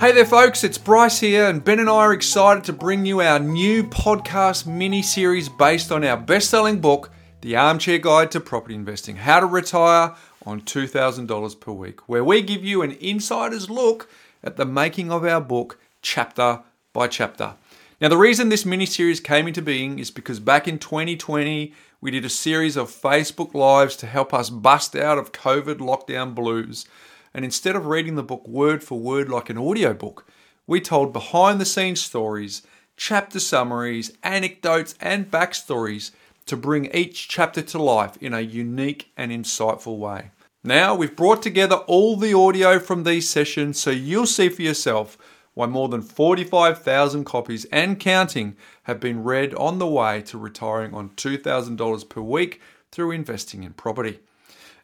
Hey there, folks, it's Bryce here, and Ben and I are excited to bring you our new podcast mini series based on our best selling book, The Armchair Guide to Property Investing How to Retire on $2,000 per week, where we give you an insider's look at the making of our book, chapter by chapter. Now, the reason this mini series came into being is because back in 2020, we did a series of Facebook Lives to help us bust out of COVID lockdown blues. And instead of reading the book word for word like an audiobook, we told behind the scenes stories, chapter summaries, anecdotes, and backstories to bring each chapter to life in a unique and insightful way. Now, we've brought together all the audio from these sessions so you'll see for yourself why more than 45,000 copies and counting have been read on the way to retiring on $2,000 per week through investing in property.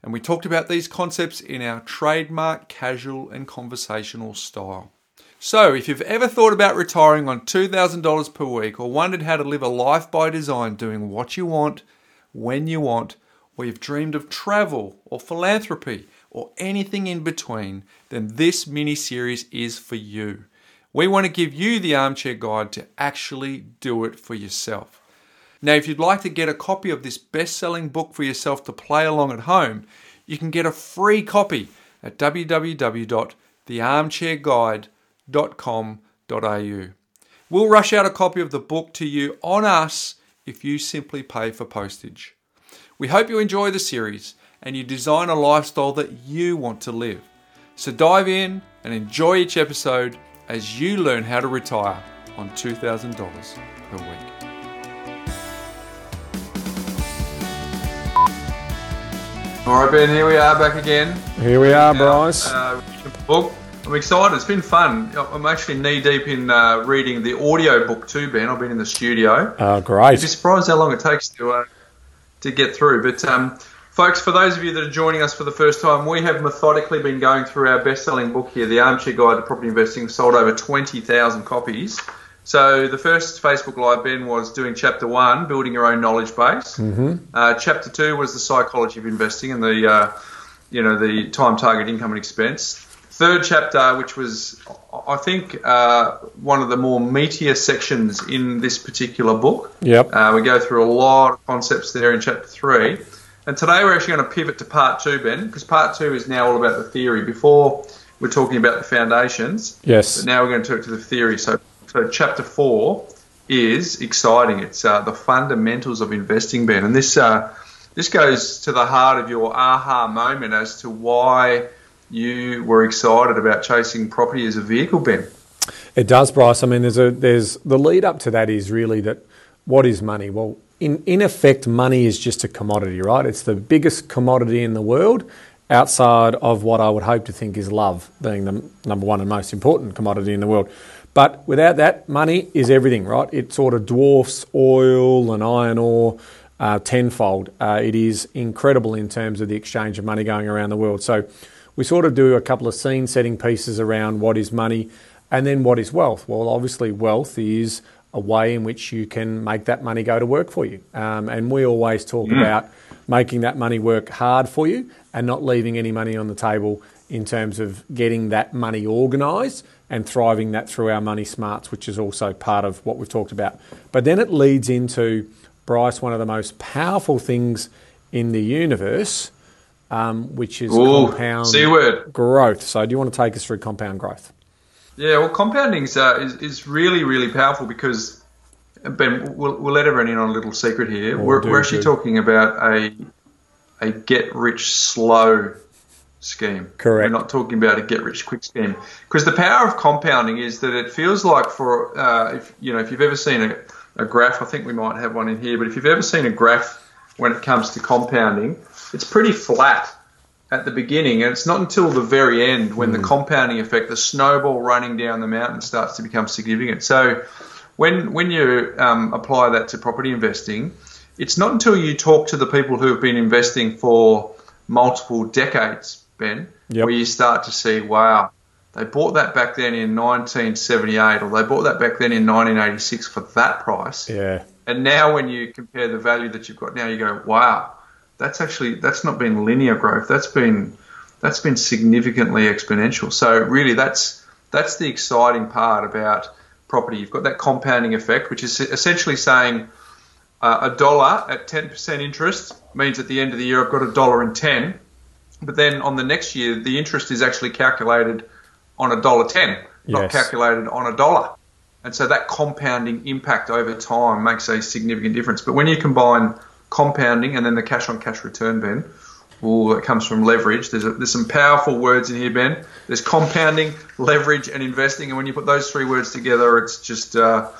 And we talked about these concepts in our trademark casual and conversational style. So, if you've ever thought about retiring on $2,000 per week or wondered how to live a life by design doing what you want, when you want, or you've dreamed of travel or philanthropy or anything in between, then this mini series is for you. We want to give you the armchair guide to actually do it for yourself. Now, if you'd like to get a copy of this best selling book for yourself to play along at home, you can get a free copy at www.thearmchairguide.com.au. We'll rush out a copy of the book to you on us if you simply pay for postage. We hope you enjoy the series and you design a lifestyle that you want to live. So dive in and enjoy each episode as you learn how to retire on $2,000 per week. All right, Ben, here we are back again. Here we are, Bryce. Uh, book. I'm excited. It's been fun. I'm actually knee deep in uh, reading the audio book too, Ben. I've been in the studio. Oh, great. You'd be surprised how long it takes to uh, to get through. But um, Folks, for those of you that are joining us for the first time, we have methodically been going through our best selling book here, The Armchair Guide to Property Investing, sold over 20,000 copies. So the first Facebook Live, Ben, was doing chapter one, building your own knowledge base. Mm-hmm. Uh, chapter two was the psychology of investing and the, uh, you know, the time, target, income, and expense. Third chapter, which was, I think, uh, one of the more meatier sections in this particular book. Yep. Uh, we go through a lot of concepts there in chapter three. And today we're actually going to pivot to part two, Ben, because part two is now all about the theory. Before we're talking about the foundations. Yes. But now we're going to talk to the theory. So, so chapter four is exciting. It's uh, the fundamentals of investing, Ben, and this uh, this goes to the heart of your aha moment as to why you were excited about chasing property as a vehicle, Ben. It does, Bryce. I mean, there's a there's the lead up to that is really that what is money? Well, in, in effect, money is just a commodity, right? It's the biggest commodity in the world outside of what I would hope to think is love, being the number one and most important commodity in the world. But without that, money is everything, right? It sort of dwarfs oil and iron ore uh, tenfold. Uh, it is incredible in terms of the exchange of money going around the world. So we sort of do a couple of scene setting pieces around what is money and then what is wealth. Well, obviously, wealth is a way in which you can make that money go to work for you. Um, and we always talk mm. about making that money work hard for you and not leaving any money on the table in terms of getting that money organised and thriving that through our money smarts, which is also part of what we've talked about. But then it leads into, Bryce, one of the most powerful things in the universe, um, which is Ooh, compound C-word. growth. So, do you want to take us through compound growth? Yeah, well, compounding uh, is, is really, really powerful because, Ben, we'll, we'll let everyone in on a little secret here. Oh, we're, we're actually talking about a a get rich slow scheme. Correct. We're not talking about a get rich quick scheme because the power of compounding is that it feels like for uh, if you know if you've ever seen a, a graph, I think we might have one in here, but if you've ever seen a graph when it comes to compounding, it's pretty flat at the beginning, and it's not until the very end when mm. the hmm. compounding effect, the snowball running down the mountain, starts to become significant. So, when when you um, apply that to property investing, it's not until you talk to the people who have been investing for multiple decades, Ben, yep. where you start to see, wow, they bought that back then in 1978, or they bought that back then in 1986 for that price. Yeah. And now, when you compare the value that you've got now, you go, wow that's actually that's not been linear growth. That's been that's been significantly exponential. So really, that's That's the exciting part about property. You've got that compounding effect, which is essentially saying uh, a dollar at 10% interest means at the end of the year I've got a dollar and 10. But then on the next year, the interest is actually calculated on a dollar 10, not Yes. calculated on a dollar. And so that compounding impact over time makes a significant difference. But when you combine compounding and then the cash on cash return, Ben, oh, that comes from leverage. There's, a, there's some powerful words in here, Ben. There's compounding, leverage, and investing. And when you put those three words together, it's just uh,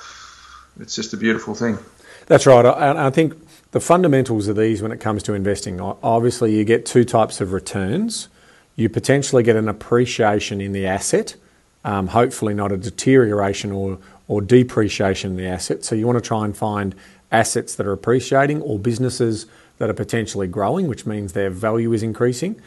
it's just a beautiful thing. That's right. And I think the fundamentals of these when it comes to investing, obviously you get two types of returns. You potentially get an appreciation in the asset, um, hopefully not a deterioration or, or depreciation in the asset. So you want to try and find assets that are appreciating or businesses that are potentially growing, which means their value is increasing.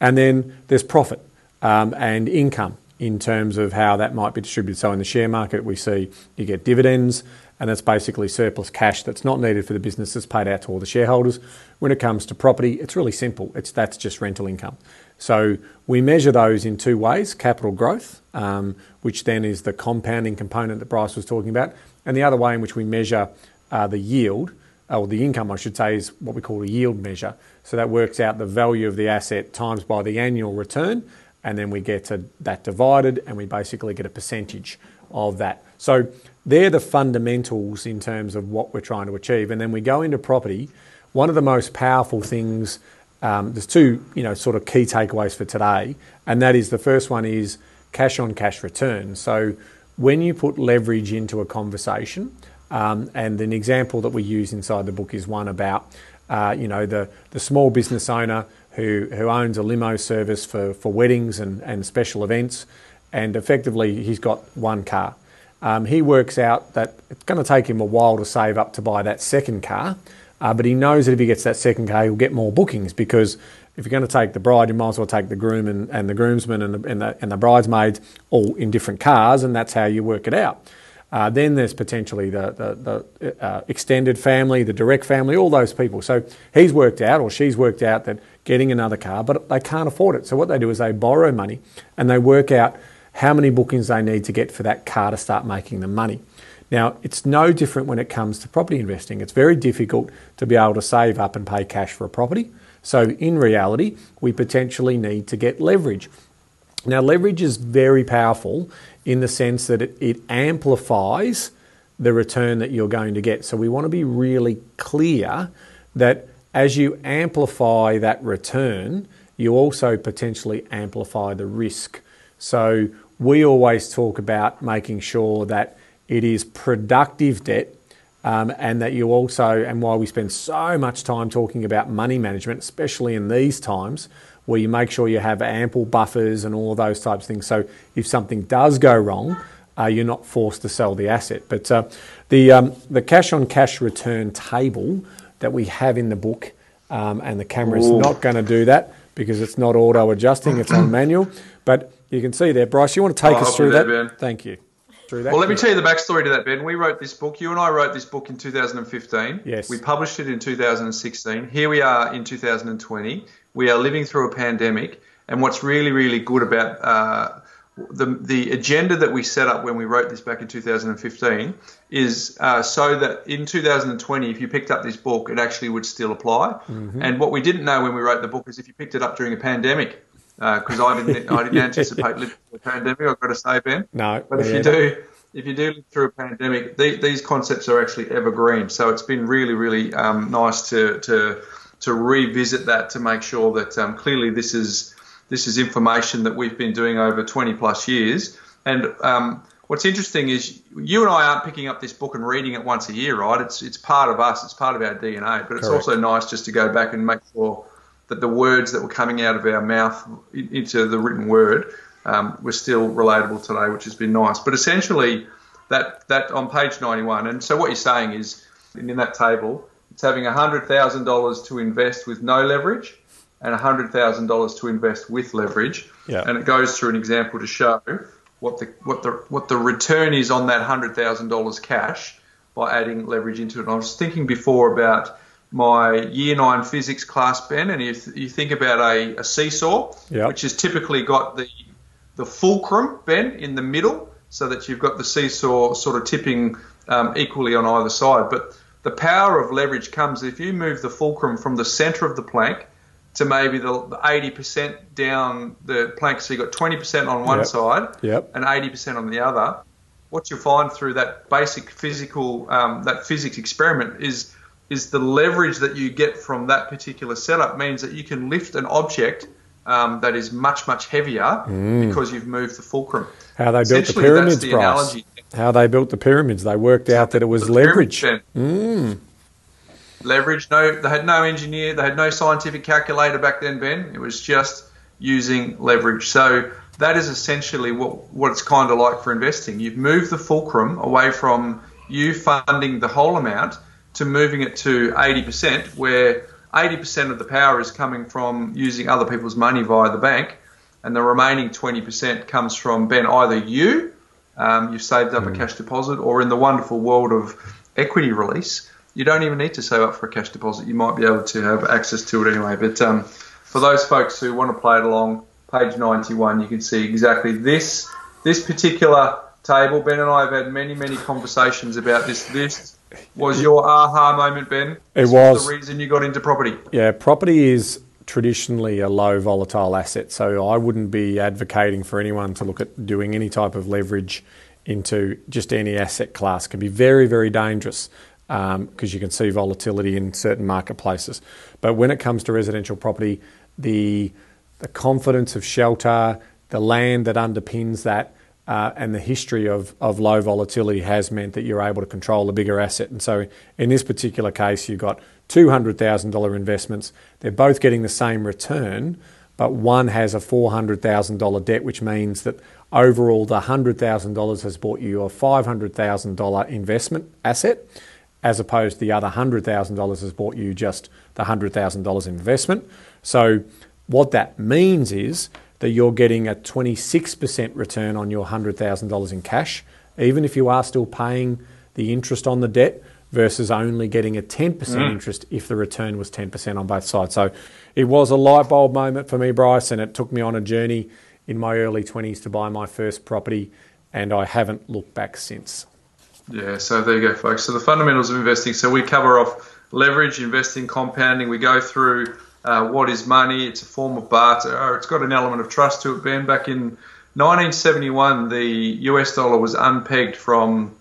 And then there's profit um, and income in terms of how that might be distributed. So in the share market, we see you get dividends, and that's basically surplus cash that's not needed for the business that's paid out to all the shareholders. When it comes to property, it's really simple. It's that's just rental income. So we measure those in two ways: capital growth, um, which then is the compounding component that Bryce was talking about, and the other way in which we measure uh, the yield or the income, I should say, is what we call a yield measure. So that works out the value of the asset times by the annual return, and then we get that divided, and we basically get a percentage of that. So they're the fundamentals in terms of what we're trying to achieve. And then we go into property. One of the most powerful things, um, there's two, you know, sort of key takeaways for today, and that is the first one is cash on cash return. So when you put leverage into a conversation, um, and an example that we use inside the book is one about, uh, you know, the, the small business owner who, who owns a limo service for, for weddings and, and special events, and effectively he's got one car. Um, he works out that it's going to take him a while to save up to buy that second car, uh, but he knows that if he gets that second car, he'll get more bookings because if you're going to take the bride, you might as well take the groom and, and the groomsmen and the, and, the, and the bridesmaids all in different cars, and that's how you work it out. Uh, then there's potentially the, the, the uh, extended family, the direct family, all those people. So he's worked out, or she's worked out, that getting another car, but they can't afford it. So what they do is they borrow money and they work out how many bookings they need to get for that car to start making them money. Now, it's no different when it comes to property investing. It's very difficult to be able to save up and pay cash for a property. So, in reality, we potentially need to get leverage. Now, leverage is very powerful in the sense that it, it amplifies the return that you're going to get. So, we want to be really clear that as you amplify that return, you also potentially amplify the risk. So, we always talk about making sure that it is productive debt um, and that you also, and why we spend so much time talking about money management, especially in these times, where you make sure you have ample buffers and all those types of things. So if something does go wrong, uh, you're not forced to sell the asset. But uh, the um, the cash on cash return table that we have in the book, um, and the camera is not going to do that because it's not auto adjusting; it's on manual. But you can see there, Bryce. You want to take I'll us through that? there. Thank you. Through that. Well, let me tell you the backstory to that, Ben. We wrote this book. You and I wrote this book in 2015. Yes. We published it in 2016. Here we are in 2020. We are living through a pandemic. And what's really, really good about uh, the, the agenda that we set up when we wrote this back in 2015 is uh, so that in 2020, if you picked up this book, it actually would still apply. Mm-hmm. And what we didn't know when we wrote the book is if you picked it up during a pandemic, because I didn't, I didn't anticipate living through a pandemic. I've got to say, Ben. No, But if yeah. you do, if you do live through a pandemic, the, these concepts are actually evergreen. So it's been really, really um, nice to, to to revisit that to make sure that um, clearly this is this is information that we've been doing over 20 plus years. And um, what's interesting is you and I aren't picking up this book and reading it once a year, right? It's it's part of us. It's part of our DNA. But it's Correct. also nice just to go back and make sure that the words that were coming out of our mouth into the written word um, were still relatable today, which has been nice. But essentially, that that on page 91, and so what you're saying is in that table, it's having $100,000 to invest with no leverage and $100,000 to invest with leverage. Yeah. And it goes through an example to show what the what the what the return is on that $100,000 cash by adding leverage into it. And I was thinking before about my year nine physics class, Ben, and if you think about a, a seesaw, Yeah. which has typically got the the fulcrum, Ben, in the middle, so that you've got the seesaw sort of tipping um, equally on either side. But the power of leverage comes if you move the fulcrum from the center of the plank to maybe the 80% down the plank, so you've got 20% on one Yep. side Yep. and 80% on the other. What you find through that basic physical, um, that physics experiment is is the leverage that you get from that particular setup means that you can lift an object um, that is much much heavier because you've moved the fulcrum. How they built the pyramids, the Bryce. analogy. How they built the pyramids. They worked out that it was leverage. bend. Leverage. No, they had no engineer. They had no scientific calculator back then, Ben. It was just using leverage. So that is essentially what what it's kind of like for investing. You've moved the fulcrum away from you funding the whole amount to moving it to 80%, where 80% of the power is coming from using other people's money via the bank, and the remaining 20% comes from Ben either you um, you've saved up a cash deposit, or in the wonderful world of equity release, you don't even need to save up for a cash deposit. You might be able to have access to it anyway. But um, for those folks who want to play it along, page 91, you can see exactly this this particular table. Ben and I have had many, many conversations about this. This was your aha moment, Ben. It was. the reason you got into property. Yeah, property is traditionally a low volatile asset, so I wouldn't be advocating for anyone to look at doing any type of leverage into just any asset class. It can be very, very dangerous um, because you can see volatility in certain marketplaces. But when it comes to residential property, the the confidence of shelter, the land that underpins that, Uh, and the history of, of low volatility has meant that you're able to control a bigger asset. And so, in this particular case, you've got $200,000 investments. They're both getting the same return, but one has a $400,000 debt, which means that overall the $100,000 has bought you a $500,000 investment asset, as opposed to the other $100,000 has bought you just the $100,000 investment. So, what that means is that you're getting a 26% return on your $100,000 in cash, even if you are still paying the interest on the debt versus only getting a 10% mm. interest if the return was 10% on both sides. So it was a light bulb moment for me, Bryce, and it took me on a journey in my early 20s to buy my first property, and I haven't looked back since. Yeah, so there you go, folks. So the fundamentals of investing. So we cover off leverage, investing, compounding. We go through uh, what is money. It's a form of barter. Oh, It's got an element of trust to it. Ben, back in 1971, the US dollar was unpegged from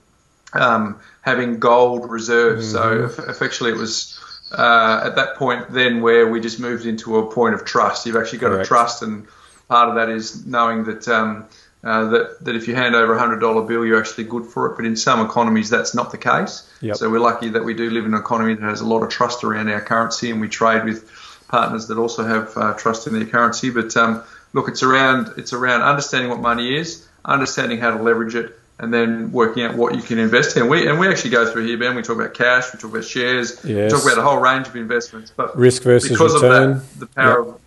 um, having gold reserves. So effectively, it was uh, at that point then where we just moved into a point of trust. You've actually got Correct. to trust, and part of that is knowing that. Um, uh, that, that if you hand over a hundred dollar bill, you're actually good for it. But in some economies, that's not the case. Yep. So we're lucky that we do live in an economy that has a lot of trust around our currency, and we trade with partners that also have uh, trust in their currency. But um, look, it's around it's around understanding what money is, understanding how to leverage it, and then working out what you can invest in. We and we actually go through here, Ben. We talk about cash, we talk about shares, Yes. we talk about a whole range of investments. But Risk versus because return. of that, the power Yep. of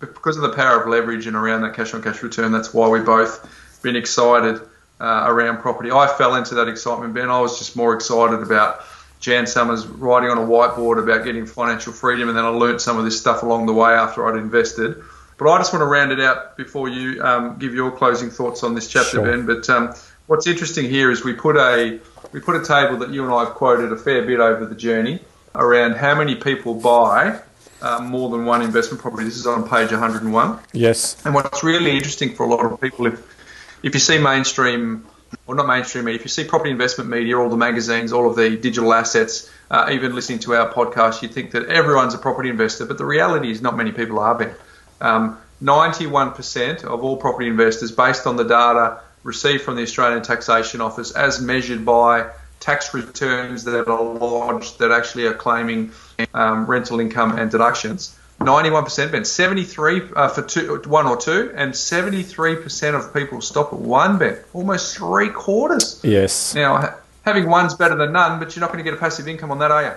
because of the power of leverage and around that cash on cash return, that's why we both been excited uh, around property. I fell into that excitement, Ben. I was just more excited about Jan Somers writing on a whiteboard about getting financial freedom, and then I learnt some of this stuff along the way after I'd invested. But I just want to round it out before you um, give your closing thoughts on this chapter, Sure. Ben. But um, what's interesting here is we put a we put a table that you and I have quoted a fair bit over the journey around how many people buy uh, more than one investment property. This is on page 101. Yes. And what's really interesting for a lot of people, if if you see mainstream, or not mainstream media, if you see property investment media, all the magazines, all of the digital assets, uh, even listening to our podcast, you'd think that everyone's a property investor, but the reality is not many people are. Ben, um, 91% of all property investors, based on the data received from the Australian Taxation Office, as measured by tax returns that are lodged that actually are claiming um, rental income and deductions. 91% bet, 73 uh, for two, one or two, and 73% of people stop at one bet. Almost three quarters. Yes. Now, having one's better than none, but you're not going to get a passive income on that, are you?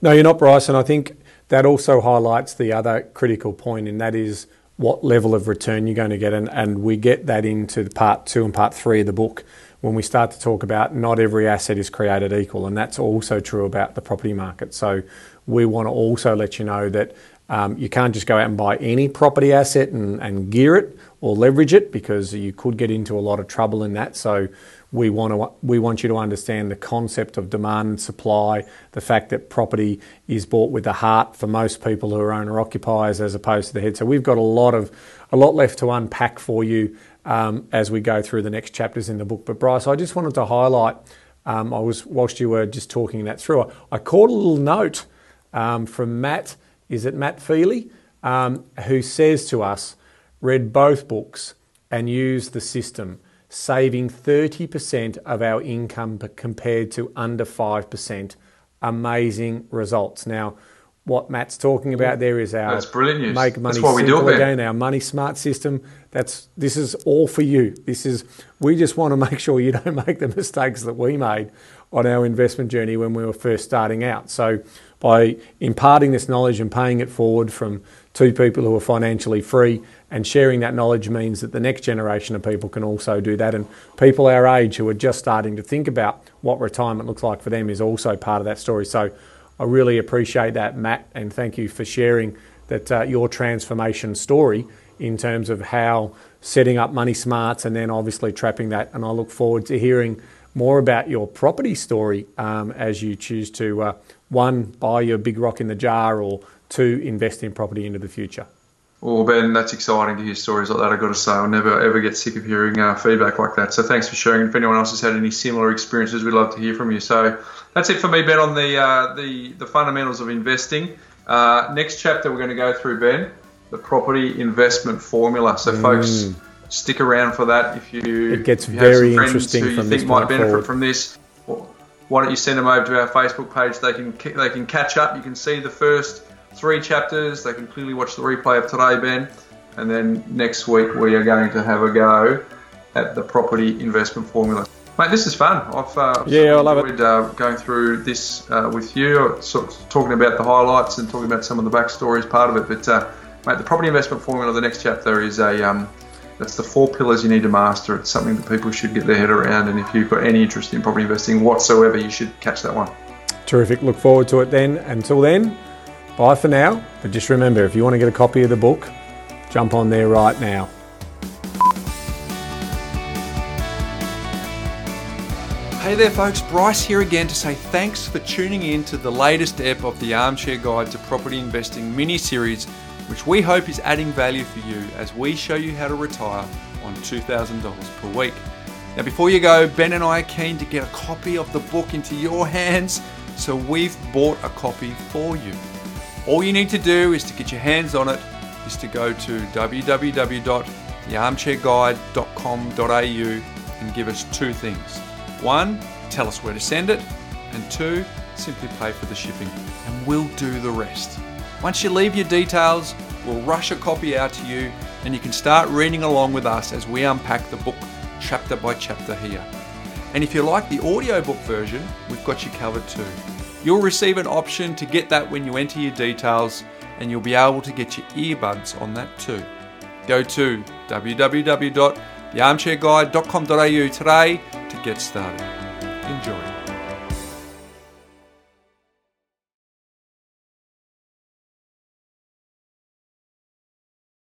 No, you're not, Bryce. And I think that also highlights the other critical point, and that is what level of return you're going to get. And, and we get that into part two and part three of the book when we start to talk about not every asset is created equal. And that's also true about the property market. So we want to also let you know that Um, you can't just go out and buy any property asset and, and gear it or leverage it because you could get into a lot of trouble in that. So we want to we want you to understand the concept of demand and supply, the fact that property is bought with the heart for most people who are owner occupiers as opposed to the head. So we've got a lot of a lot left to unpack for you um, as we go through the next chapters in the book. But Bryce, I just wanted to highlight. Um, I was whilst you were just talking that through. I caught a little note um, from Matt. Is it Matt Feely um, who says to us, read both books and use the system saving 30% of our income compared to under 5%. Amazing results. Now, what Matt's talking about there is our that's brilliant news. make money that's simple do again, our money smart system. That's this is all for you. This is we just want to make sure you don't make the mistakes that we made on our investment journey when we were first starting out. So by imparting this knowledge and paying it forward from two people who are financially free and sharing that knowledge means that the next generation of people can also do that. And people our age who are just starting to think about what retirement looks like for them is also part of that story. So I really appreciate that, Matt, and thank you for sharing that uh, your transformation story in terms of how setting up money smarts and then obviously trapping that. And I look forward to hearing more about your property story um, as you choose to uh, one buy your big rock in the jar or two invest in property into the future. Well, Ben, that's exciting to hear stories like that. I've got to say, I'll never ever get sick of hearing uh, feedback like that. So thanks for sharing. If anyone else has had any similar experiences, we'd love to hear from you. So that's it for me, Ben, on the uh, the, the fundamentals of investing. Uh, next chapter we're going to go through, Ben, the property investment formula. So, mm. folks, stick around for that. If you it gets you very interesting who you think might benefit forward. from this, why don't you send them over to our Facebook page? They can they can catch up. You can see the first three chapters. They can clearly watch the replay of today, Ben. And then next week we are going to have a go at the property investment formula. Mate, this is fun. I've uh, yeah, I love enjoyed, it. Uh, going through this uh, with you, sort of talking about the highlights and talking about some of the backstory as part of it. But uh, mate, the property investment formula. The next chapter is a um, that's the four pillars you need to master. It's something that people should get their head around. And if you've got any interest in property investing whatsoever, you should catch that one. Terrific. Look forward to it then. Until then, Bye for now, but just remember if you want to get a copy of the book, jump on there right now. Hey there, folks. Bryce here again to say thanks for tuning in to the latest ep of the Armchair Guide to Property Investing mini series, which we hope is adding value for you as we show you how to retire on $2,000 per week. Now, before you go, Ben and I are keen to get a copy of the book into your hands, so we've bought a copy for you. All you need to do is to get your hands on it is to go to www.thearmchairguide.com.au and give us two things. One, tell us where to send it, and two, simply pay for the shipping, and we'll do the rest. Once you leave your details, we'll rush a copy out to you, and you can start reading along with us as we unpack the book chapter by chapter here. And if you like the audiobook version, we've got you covered too. You'll receive an option to get that when you enter your details, and you'll be able to get your earbuds on that too. Go to www.thearmchairguide.com.au today to get started. Enjoy.